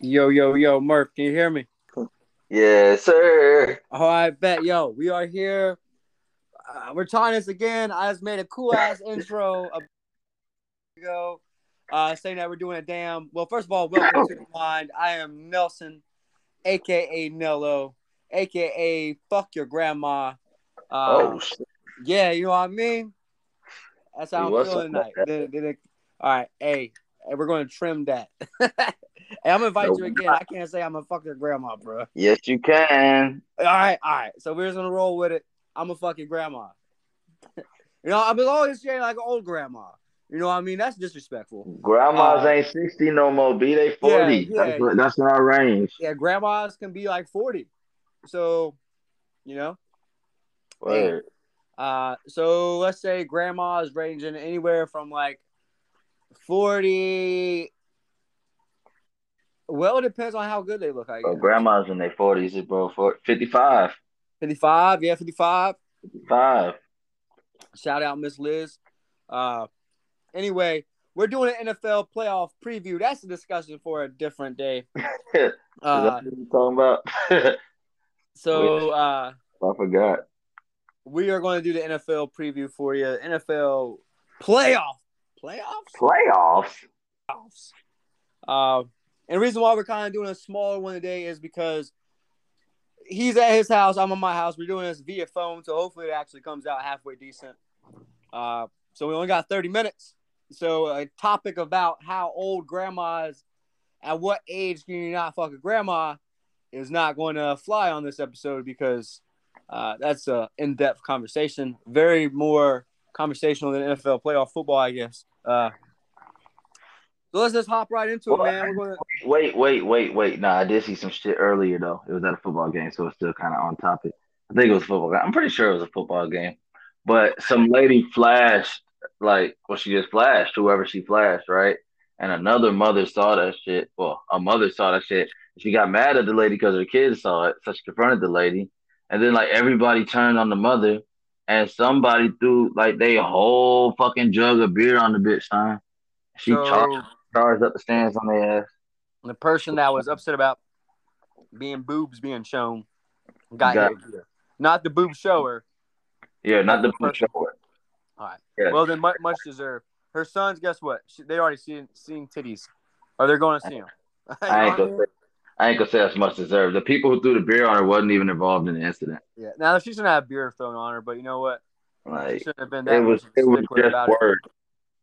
Yo, yo, yo, Murf, can you hear me? Yes, sir. Oh, I bet. Yo, we are here. Uh, we're trying this again. I just made a cool ass intro a ago, uh, saying that we're doing a damn. Well, first of all, welcome to the mind. I am Nelson, aka Nello, aka fuck your grandma. Uh, oh, shit. yeah, you know what I mean. That's how Hey, I'm feeling tonight. Did all right, hey, hey, we're going to trim that. hey, I'm gonna invite No, you again. I can't say I'm a fuck your grandma, bro. yes, you can. All right, all right. So we're just gonna roll with it. I'm a fucking grandma. you know, I'm always saying like an old grandma. You know what I mean? That's disrespectful. Grandmas Uh, ain't 60 no more, Be They 40. yeah. That's, what, that's our range. Yeah, grandmas can be like 40. So, you know, Word. uh, so let's say grandmas ranging anywhere from like 40. Well, it depends on how good they look, I Bro, grandmas in their 40s, bro. For 55. 55, yeah, 55. 55. Shout out Miss Liz. Uh, anyway, we're doing an NFL playoff preview. That's a discussion for a different day. Uh, that what you talking about? so uh, I forgot. we are going to do the NFL preview for you. NFL playoff playoffs. Playoffs? Playoffs. Uh, and the reason why we're kind of doing a smaller one today is because he's at his house. I'm at my house. We're doing this via phone, so hopefully it actually comes out halfway decent. Uh, so we only got 30 minutes. So a topic about how old grandmas, at what age can you not fuck a grandma, is not going to fly on this episode because uh, that's a in-depth conversation. Very more conversational than NFL playoff football, I guess. Uh, so let's just hop right into it, man. To Wait, wait, wait, wait. Nah, I did see some shit earlier, though. It was at a football game, so it's still kind of on topic. I think it was a football game. I'm pretty sure it was a football game. But some lady flashed, like, well, she just flashed, whoever she flashed, right? And another mother saw that shit. Well, a mother saw that shit. She got mad at the lady because her kids saw it, so she confronted the lady. And then, like, everybody turned on the mother, and somebody threw, like, they whole fucking jug of beer on the bitch, son. She so charged, charged up the stands on their ass. the person that was upset about being boobs being shown got, Got- here. Not the boob shower. Yeah, not the Person. show. All right. Yeah. Well, then much, much deserved. Her sons, guess what? She, they already seen seeing titties, or they're going to see them. I ain't gonna say, I ain't gonna say that's much deserved. The people who threw the beer on her wasn't even involved in the incident. Yeah. Now she shouldn't have beer thrown on her, but you know what? She Like shouldn't have been that it was, it was just it.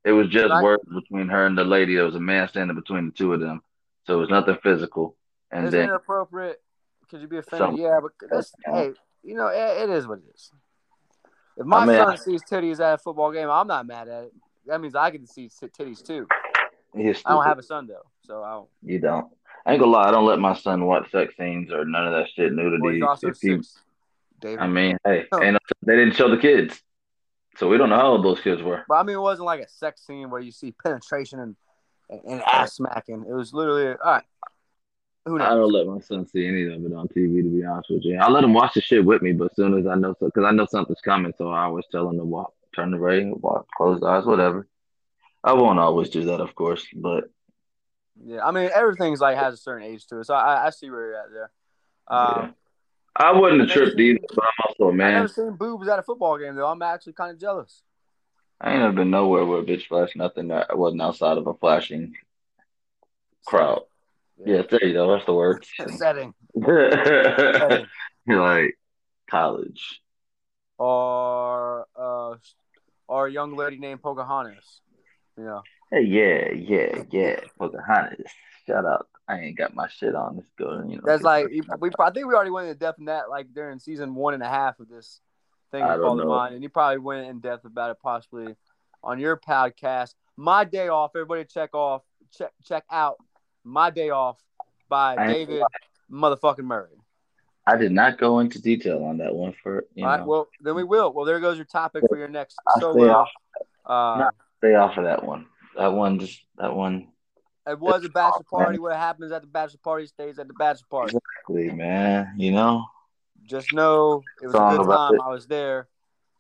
It was just I- words between her and the lady. There was a man standing between the two of them, so it was nothing physical. And Is then inappropriate? Could you be offended? Some- yeah, but that's hey, you know, it, it is what it is. If my I mean, son sees titties at a football game, I'm not mad at it. That means I get to see titties too. I don't have a son though, so I don't. You don't. I ain't gonna lie. I don't let my son watch sex scenes or none of that shit. Nudity. Well, he's also If he- David. I mean, hey, Oh. ain't they didn't show the kids, so we don't know how old those kids were. But I mean, it wasn't like a sex scene where you see penetration and and, ass smacking. It was literally all right. Who knows? I don't let my son see any of it on TV. To be honest with you, I let him watch the shit with me, but as soon as I know, because I know something's coming, so I always tell him to walk, turn the radio, walk, close the eyes, whatever. I won't always do that, of course, but Yeah, I mean, everything's like has a certain age to it, so I, I see where you're at there. Um, Yeah. I wouldn't have tripped either. But I'm also a man. I've never seen boobs at a football game though. I'm actually kind of jealous. I ain't never been nowhere where a bitch flashed nothing that wasn't outside of a flashing crowd. Yeah, there you go. That's the word. Setting. You're like college. Or uh, or a young lady named Pocahontas. You know. Hey, yeah, yeah, yeah. Pocahontas. Shut up. I ain't got my shit on. Let's go. You know, That's like we. I think we already went in depth in that like during season one and a half of this thing I we don't the know. and you probably went in depth about it possibly on your podcast. My day off. Everybody check off. Check check out my day off by I- David motherfucking Murray. I did not go into detail on that one for you All right. know. Well, then we will. Well, there goes your topic for your next stay solo. Uh. Stay off of that one. That one just that one. it was a bachelor party. What happens at the bachelor party stays at the bachelor party. Exactly, man. You know. Just know it was a good time. it. I was there,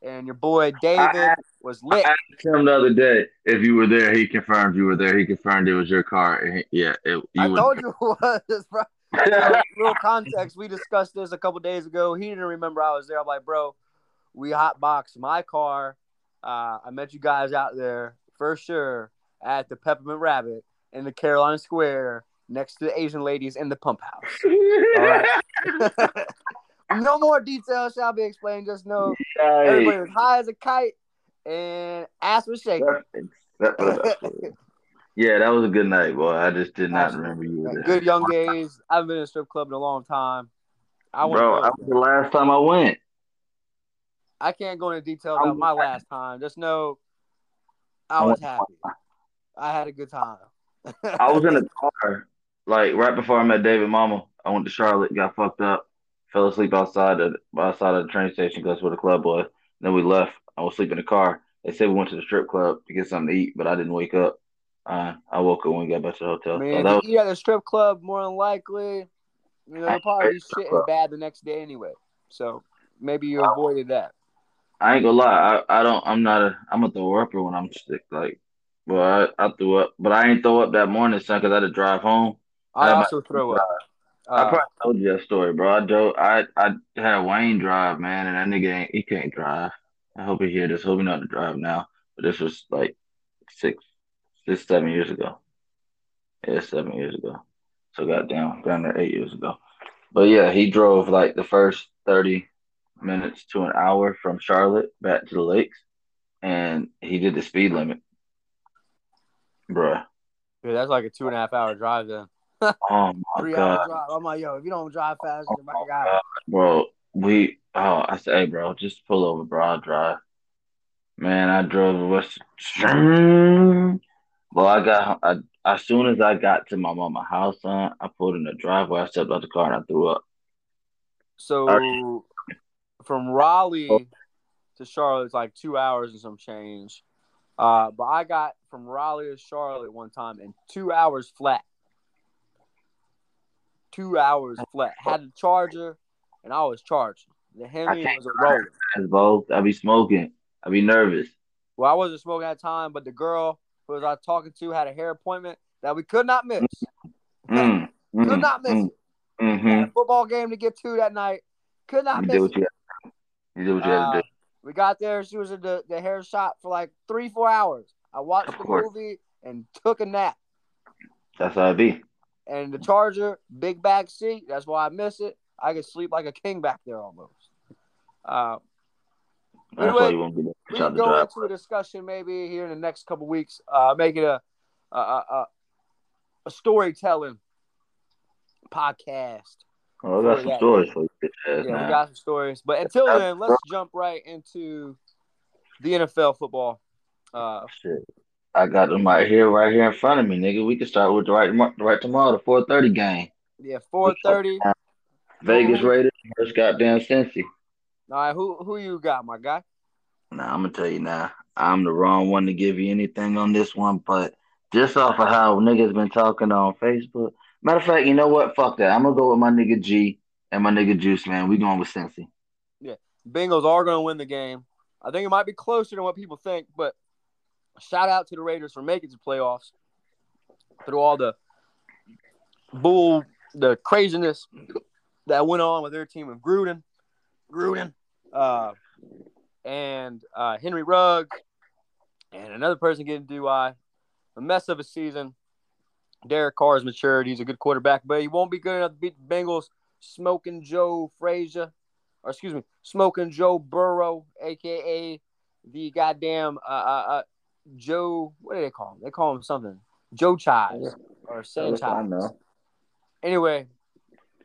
and your boy David was lit. I asked him the other day if you were there. He confirmed you were there. He confirmed it was your car. He- yeah, it, you I told you it was, bro. So, little context. We discussed this a couple days ago. He didn't remember I was there. I'm like, bro, we hotboxed my car. Uh, I met you guys out there for sure at the Peppermint Rabbit in the Carolina Square next to the Asian ladies in the pump house. no more details shall be explained. Just know everybody was high as a kite and ass was shaking. That- that- yeah, that was a good night, boy. I just did not remember you were there. Good young days. I haven't been in a strip club in a long time. I Bro, that was the last time I went. I can't go into details I about my last time. Just know I was happy. I had a good time. I was in the car, like right before I met David Mama. I went to Charlotte, got fucked up, fell asleep outside the outside of the train station because that's where the club was. Then we left. I was sleeping in the car. They said we went to the strip club to get something to eat, but I didn't wake up. Uh, I woke up when we got back to the hotel. I So mean, that if was, you at a strip club, more than likely, you know, probably shitting bad the next day anyway. So maybe you avoided that. I ain't gonna lie. I, I don't. I'm not a. I'm a throw upper when I'm sick. Like, well, I, I threw up, but I ain't throw up that morning, son, because I had to drive home. I I also throw up. I Uh, probably told you that story, bro. I drove. I I had Wayne drive, man, and that nigga ain't. He can't drive. I hope he hear this. Hope he how to drive now. But this was like six, six, seven years ago. Yeah, seven years ago. So goddamn, down there eight years ago. But yeah, he drove like the first thirty minutes to an hour from Charlotte back to the lakes, and he did the speed limit, bruh. yeah, that's like a two and a half hour drive then. Oh my Three god. hour drive. I'm like, yo, if you don't drive fast, Oh my my God. God, bro. We oh, I say, hey, bro, just pull over, bro. I'll drive. Man, I drove west. Well, I got I as soon as I got to my mama's house, son, I pulled in the driveway. I stepped out the car and I threw up. So from Raleigh to Charlotte, it's like two hours and some change. Uh, but I got from Raleigh to Charlotte one time in two hours flat. Two hours flat. Had the charger, and I was charging. The Hemi was a roller. Both, I be smoking. I be nervous. Well, I wasn't smoking at the time, but the girl who was I was talking to had a hair appointment that we could not miss. Mm, Could mm, not miss mm, mm-hmm. A football game to get to that night. Could not You miss did what it. You did what you had to Uh, do. we got there. She was at the, the hair shop for like three, four hours. I watched Of the course. movie and took a nap. That's how it be. And the charger, big back seat. That's why I miss it. I could sleep like a king back there almost. Uh, That's Anyway, why you won't be we can go into a discussion maybe here in the next couple weeks. Uh, make it a a, a, a- storytelling podcast. Oh, I got some stories for you, Yeah, we got some stories. But until then, let's jump right into the NFL football. Uh, Shit. I got them right here, right here in front of me, nigga. We can start with the right, right tomorrow, the four thirty game. yeah, four thirty. Vegas Raiders versus goddamn Cincy. All right, who who you got, my guy? Now I'm gonna tell you now, I'm the wrong one to give you anything on this one, but just off of how niggas been talking on Facebook. Matter of fact, you know what? Fuck that. I'm gonna go with my nigga G and my nigga Juice, man. We going with Cincy. Yeah, Bengals are going to win the game. I think it might be closer than what people think, but shout out to the Raiders for making the playoffs through all the bull, the craziness that went on with their team with Gruden, Gruden, uh, and uh, Henry Ruggs, and another person getting DUI. A mess of a season. Derek Carr's matured. He's a good quarterback, but he won't be good enough to beat the Bengals. Smoking Joe Frazier, or excuse me, Smoking Joe Burrow, aka the goddamn uh, uh, uh, Joe. What do they call him? They call him something. Joe Chives or Sanchez. Anyway,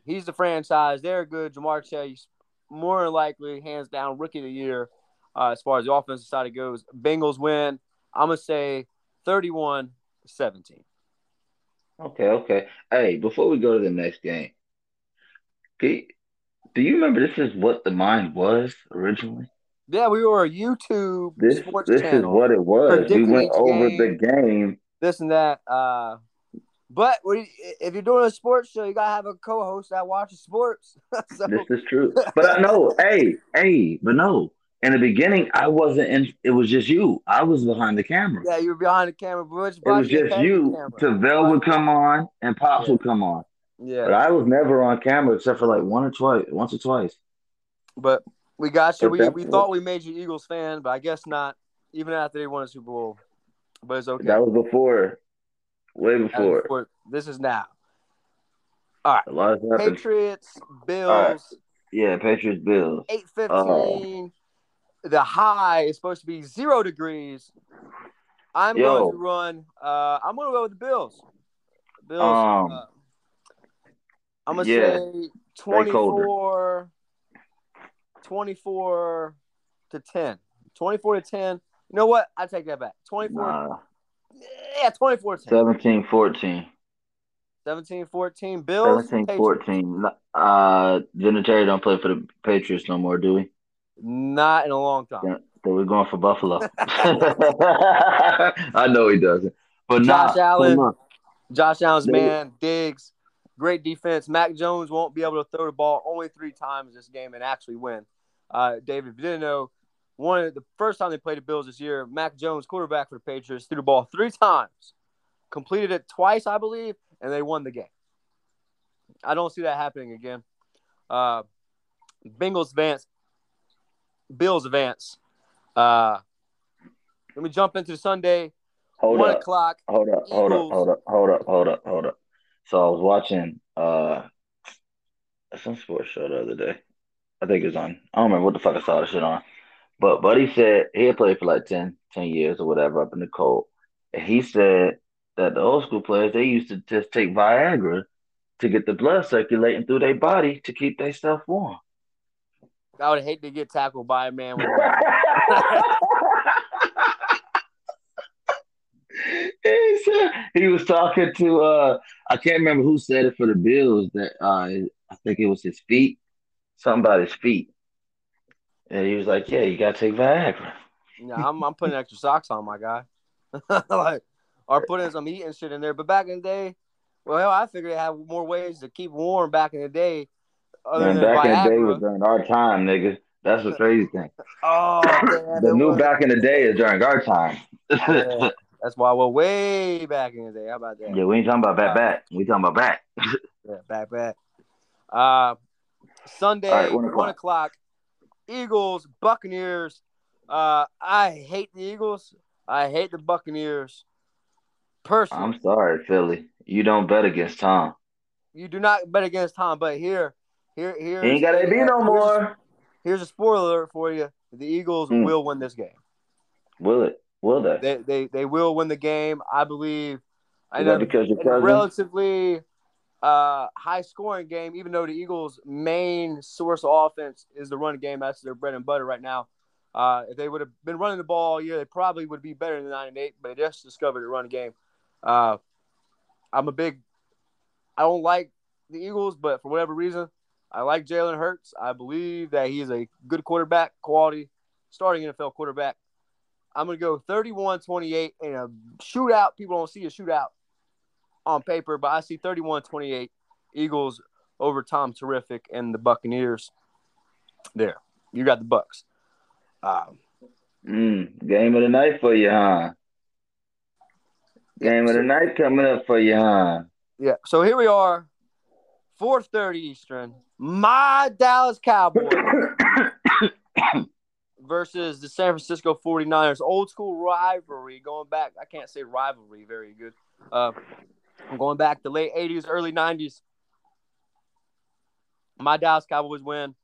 he's the franchise. They're good. Ja'Marr Chase, more than likely, hands down, rookie of the year uh, as far as the offensive side goes. Bengals win. I'm going to say 31 17. Okay, okay. Hey, before we go to the next game, do you remember this is what the mind was originally? Yeah, we were a YouTube This sports this is what it was. We went over game. the game. This and that. Uh, but we- if you're doing a sports show, you got to have a co host that watches sports. so, This is true. But I know, hey, hey, but no, in the beginning, I wasn't in. It was just you. I was behind the camera. Yeah, you were behind the camera, but It was just you. Tavell would come on and Pops Yeah. would come on. But Yeah, I was never on camera except for like one or twice, once or twice. but we got you. But We we thought we made you Eagles fan, but I guess not. Even after they won a Super Bowl, but it's okay. That was before, way before. before- This is now. A lot. Patriots, Bills, All right. Yeah, Patriots Bills. eight fifteen. The high is supposed to be zero degrees. I'm Yo. going to run. Uh, I'm going to go with the Bills. Bills. Um, uh, I'm gonna yeah. say 24, 24 to 10. 24 to 10. You know what? I take that back. 24. Nah, Yeah, 24 to 10. 17 14. 17 14. Bills. 17 14. Uh, Vinatieri don't play for the Patriots no more, do we? Not in a long time. Yeah, So we're going for Buffalo. I know he doesn't. But Josh nah, Allen. Josh Allen's man, Diggs, great defense. Mac Jones won't be able to throw the ball only three times this game and actually win. Uh, David, if you didn't know, one of the first time they played the Bills this year, Mac Jones, quarterback for the Patriots, threw the ball three times, completed it twice, I believe, and they won the game. I don't see that happening again. Uh, Bengals advance, Bills advance. Uh, let me jump into Sunday, hold one up. o'clock. Hold up, hold up, hold up, hold up, hold up, hold up. So I was watching uh some sports show the other day. I think it was on. I don't remember what the fuck I saw the shit on. But Buddy said he had played for like 10, 10 years or whatever up in the cold. And he said that the old school players they used to just take Viagra to get the blood circulating through their body to keep their stuff warm. I would hate to get tackled by a man with he said he was talking to uh I can't remember who said it for the Bills that uh I think it was his feet, something about his feet. And he was like, Yeah, you gotta take Viagra. Yeah, I'm, I'm putting extra socks on my guy. like, or putting some eating shit in there. But back in the day, well, I figured they had more ways to keep warm back in the day. Other Man, than back in the day Viagra. was during our time, nigga. That's the crazy thing. oh, man, The new was- back in the day is during our time. Yeah, that's why we're way back in the day. How about that? Yeah, we ain't talking about back back. We talking about back. Yeah, back back. Uh, Sunday, right, one, one o'clock. o'clock. Eagles, Buccaneers. Uh, I hate the Eagles. I hate the Buccaneers. Personally, I'm sorry, Philly. You don't bet against Tom. you do not bet against Tom. But here, here, here. He ain't got AB no more. Here's a spoiler for you: the Eagles Hmm. will win this game. Will it? Will they? They, they, they will win the game. I believe. I know because in a relatively uh, high scoring game, even though the Eagles' main source of offense is the run game. That's their bread and butter right now. Uh, if they would have been running the ball all year, they probably would be better than nine and eight. But they just discovered the run game. Uh, I'm a big. I don't like the Eagles, but for whatever reason, I like Jalen Hurts. I believe that he is a good quarterback, quality starting NFL quarterback. I'm going to go 31 28 in a shootout. People don't see a shootout on paper, but I see 31 28 Eagles over Tom Terrific and the Buccaneers. There. You got the Bucks. Um, Mm, game of the night for you, huh? Game of the night coming up for you, huh? yeah. So here we are, 4:30 Eastern. My Dallas Cowboys versus the San Francisco 49ers. Old school rivalry going back. I can't say rivalry very good. Uh, I'm going back to late 80s, early 90s. My Dallas Cowboys win.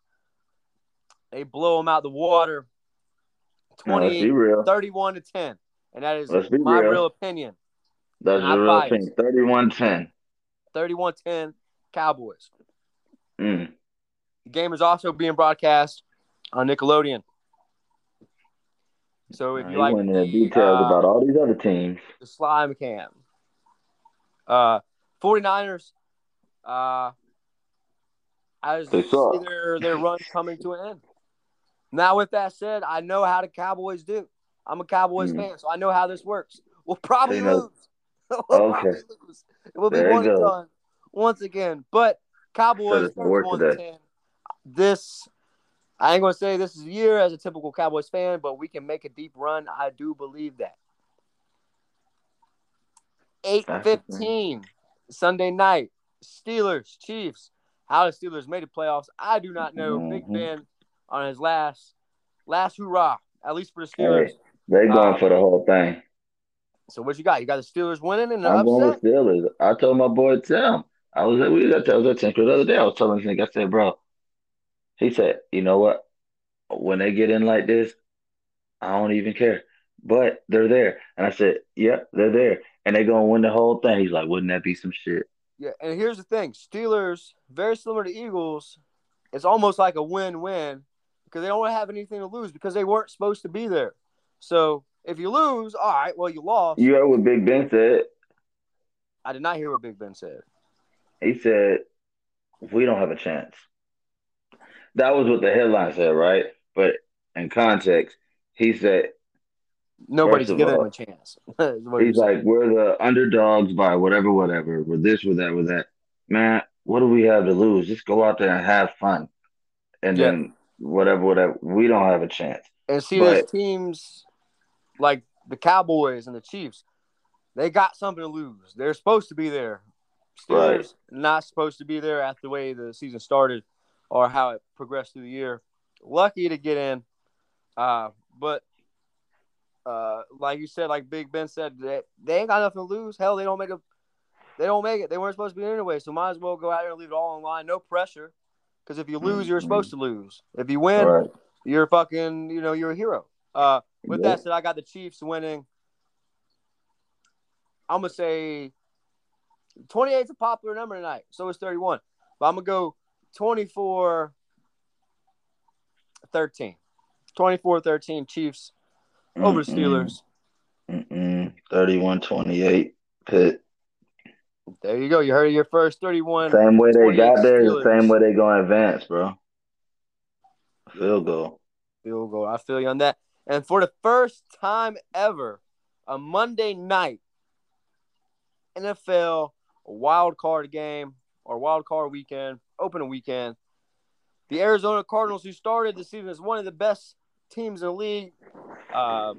They blow them out the water. No, let's be 28, real. 31 to 10. And that is my real. real opinion. That's your real biased. thing. 31 10. 31 10 Cowboys. Mm. The game is also being broadcast on Nickelodeon. So if you he like went into details uh, about all these other teams. the slime cam. Uh 49ers uh I just They see their their run coming to an end. Now with that said, I know how the Cowboys do. I'm a Cowboys Mm. fan, so I know how this works. We'll probably lose. we'll Okay. probably lose. It will be There one and done once again. But Cowboys it's gonna work 31 today. 10. This I ain't gonna say this is a year as a typical Cowboys fan, but we can make a deep run. I do believe that. Eight fifteen Sunday night. Steelers, Chiefs. How the Steelers made the playoffs, I do not know. Mhm. Big Ben on his last last hoorah, at least for the Steelers. Hey, they going Uh, for the whole thing. So what you got? You got the Steelers winning and the I'm going with upset. Steelers. I told my boy Tim. I was at we got I was at Tinker the other day. I was telling him, I said, bro. He said, you know what? When they get in like this, I don't even care. But they're there. And I said, yeah, they're there. And they're gonna win the whole thing. He's like, wouldn't that be some shit? Yeah, and here's the thing: Steelers, very similar to Eagles, it's almost like a win-win because they don't have anything to lose because they weren't supposed to be there. So if you lose, all right, well you lost. You heard what Big Ben said? I did not hear what Big Ben said. He said, we don't have a chance. That was what the headline said, right? But in context, he said Nobody's giving all, him a chance. is what he He's like, we're the underdogs by whatever, whatever. We're this, we're that, we're that. Man, what do we have to lose? Just go out there and have fun. And Yeah. then whatever, whatever. We don't have a chance. And see, But- there's teams like the Cowboys and the Chiefs. They got something to lose. They're supposed to be there. Steelers Right. not supposed to be there after the way the season started or how it progressed through the year. Lucky to get in, uh, but uh, like you said, like Big Ben said, they, they ain't got nothing to lose. Hell, they don't make a, they don't make it. They weren't supposed to be anyway, so might as well go out there and leave it all on line. No pressure, because if you lose, you're Mhm. supposed to lose. If you win, Right. you're fucking, you know, you're a hero. Uh, with Yeah. that said, I got the Chiefs winning. I'm gonna say 28 is a popular number tonight. So is 31. But I'm gonna go 24 13. 24 13 Chiefs over the Steelers. Mm-mm. 31 28. Pitt. There you go. You heard it here first. 31. Same way they got there, the Steelers. same way they're going to advance, bro. Field goal. Field goal. I feel you on that. And for the first time ever, a Monday night NFL wild card game or wild card weekend, opening weekend. The Arizona Cardinals, who started the season as one of the best teams in the league, uh,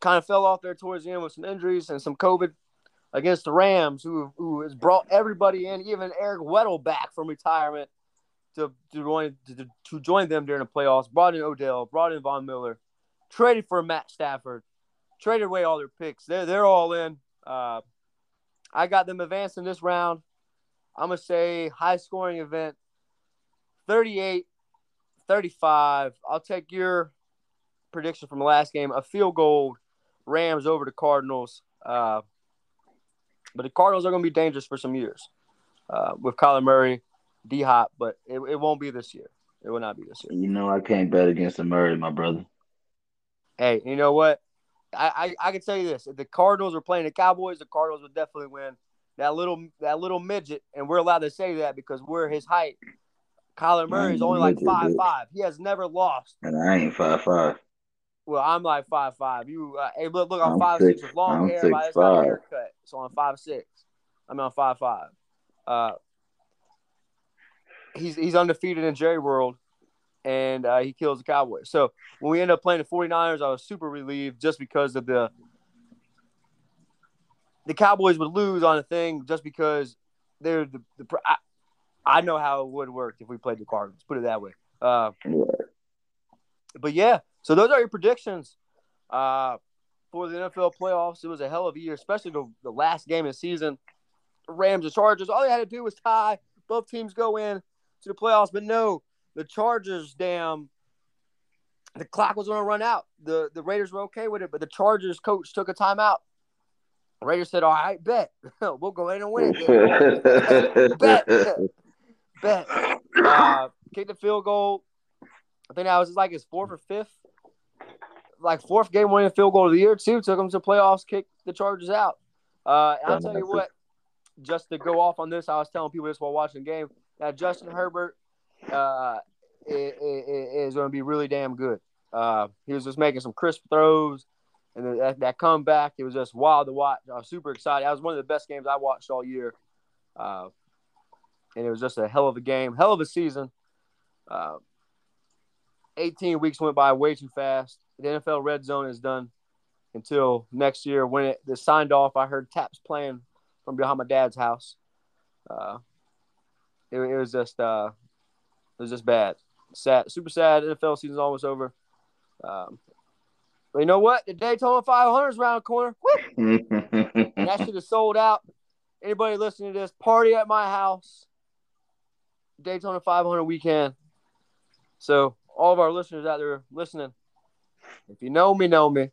kind of fell off there towards the end with some injuries and some COVID against the Rams, who who has brought everybody in, even Eric Weddle back from retirement to to join to, to join them during the playoffs. Brought in Odell, brought in Von Miller, traded for Matt Stafford, traded away all their picks. They're they're all in. Uh, I got them advancing this round. I'm gonna say high scoring event, 38, 35. I'll take your prediction from the last game, a field goal, Rams over the Cardinals. Uh, but the Cardinals are going to be dangerous for some years uh, with Kyler Murray, D Hop, but it, it won't be this year. It will not be this year. You know I can't bet against the Murray, my brother. Hey, you know what? I, I, I can tell you this: if the Cardinals were playing the Cowboys, the Cardinals would definitely win. That little that little midget, and we're allowed to say that because we're his height. Kyler Murray is only like five five. He has never lost. And I ain't five five. Well, I'm like five five. You, uh, hey, look, look, I'm, I'm five six six- with long I'm hair. six but got a haircut, so I'm five six. I'm on five five. Uh, he's he's undefeated in Jerry World, and uh, he kills the Cowboys. So when we end up playing the 49ers, I was super relieved just because of the the Cowboys would lose on a thing just because they're the, the I, I know how it would work if we played the Cardinals. Put it that way. Uh, but yeah, so those are your predictions uh, for the NFL playoffs. It was a hell of a year, especially the, the last game of the season. Rams and Chargers. All they had to do was tie. Both teams go in to the playoffs, but no, the Chargers. Damn, the clock was going to run out. the The Raiders were okay with it, but the Chargers coach took a timeout. Raiders said, "All right, bet we'll go in and win it." bet, bet. Uh, kicked the field goal. I think that was like his fourth or fifth, like fourth game winning field goal of the year too. Took him to playoffs, kicked the Chargers out. Uh, I'll tell you what, just to go off on this, I was telling people this while watching the game that Justin Herbert uh, is, is going to be really damn good. Uh, he was just making some crisp throws, and then that, that comeback, it was just wild to watch. I was super excited. That was one of the best games I watched all year. Uh, and it was just a hell of a game, hell of a season. Uh, 18 weeks went by way too fast. The NFL red zone is done until next year when it is signed off. I heard taps playing from behind my dad's house. Uh, it, it was just uh, it was just bad, sad, super sad. NFL season's almost over. Um, but you know what? The Daytona 500 is around the corner. That should have sold out. Anybody listening to this, party at my house. Daytona 500 weekend. So all of our listeners out there listening, if you know me, know me.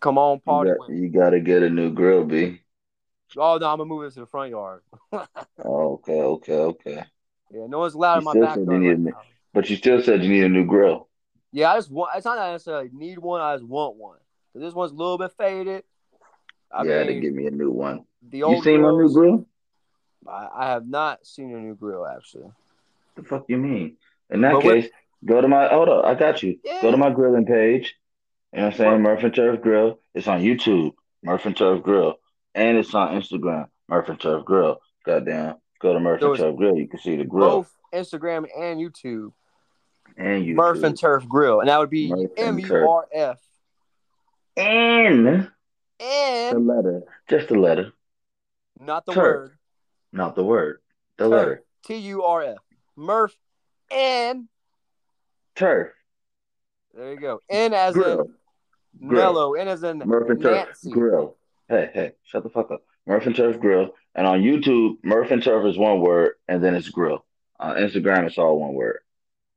Come on, party. You, got, you gotta get a new grill, B. Oh no, I'm gonna move it to the front yard. oh, okay, okay, okay. Yeah, no one's allowed in my backyard. right But you still said you need a new grill. Yeah, I just want. It's not that I necessarily need one. I just want one. 'Cause This one's a little bit faded. I had to give me a new one. the old You seen my new grill? I, I have not seen a new grill actually. The fuck you mean? In that But case, go to my hold up, I got you. Yeah. Go to my grilling page. You know what I'm saying? Murf and Turf Grill. It's on YouTube, Murf and Turf Grill. And it's on Instagram, Murf and Turf Grill. Goddamn. Go to Murf So and Turf Grill. You can see the grill. Both Instagram and YouTube. And YouTube. Murf and Turf Grill, and that would be M and U R F. And the letter. Just the letter. not the Turf. word. Not the word. The Turf. letter. T U R F. Murf and Turf. there you go. N as Grill. in Grill. Nello. N as in Murf and Turf Grill. Hey, hey, shut the fuck up. Murf and Turf Grill. And on YouTube, Murf and Turf is one word, and then it's grill. On Instagram, it's all one word.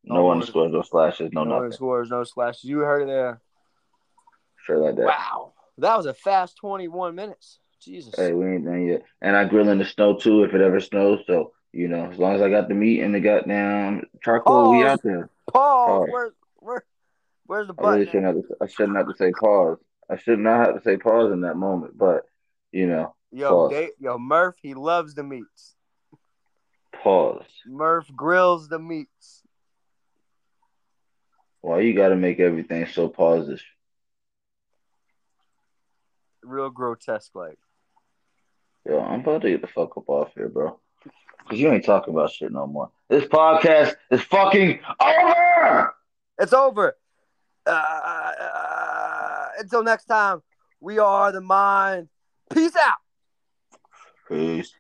No All underscores, no slashes, no, nothing. No nothing. scores, no slashes. You heard it there. Straight like that. Wow, that was a fast twenty-one minutes. Jesus. Hey, we ain't done yet. And I grill in the snow too if it ever snows. So, you know, as long as I got the meat and the goddamn charcoal, we out there. Paul, Pause. where, where, where's the I really shouldn't have to, I shouldn't have to say pause. I should not have to say pause in that moment, but you know, yo, Pause. Dave, yo, Murf, he loves the meats. pause. Murf grills the meats. Why you gotta make everything so positive? Real grotesque, like. Yo, I'm about to get the fuck up off here, bro. Cause you ain't talking about shit no more. This podcast is fucking over. It's over. Uh, uh, until next time, we are the mind. Peace out. Peace.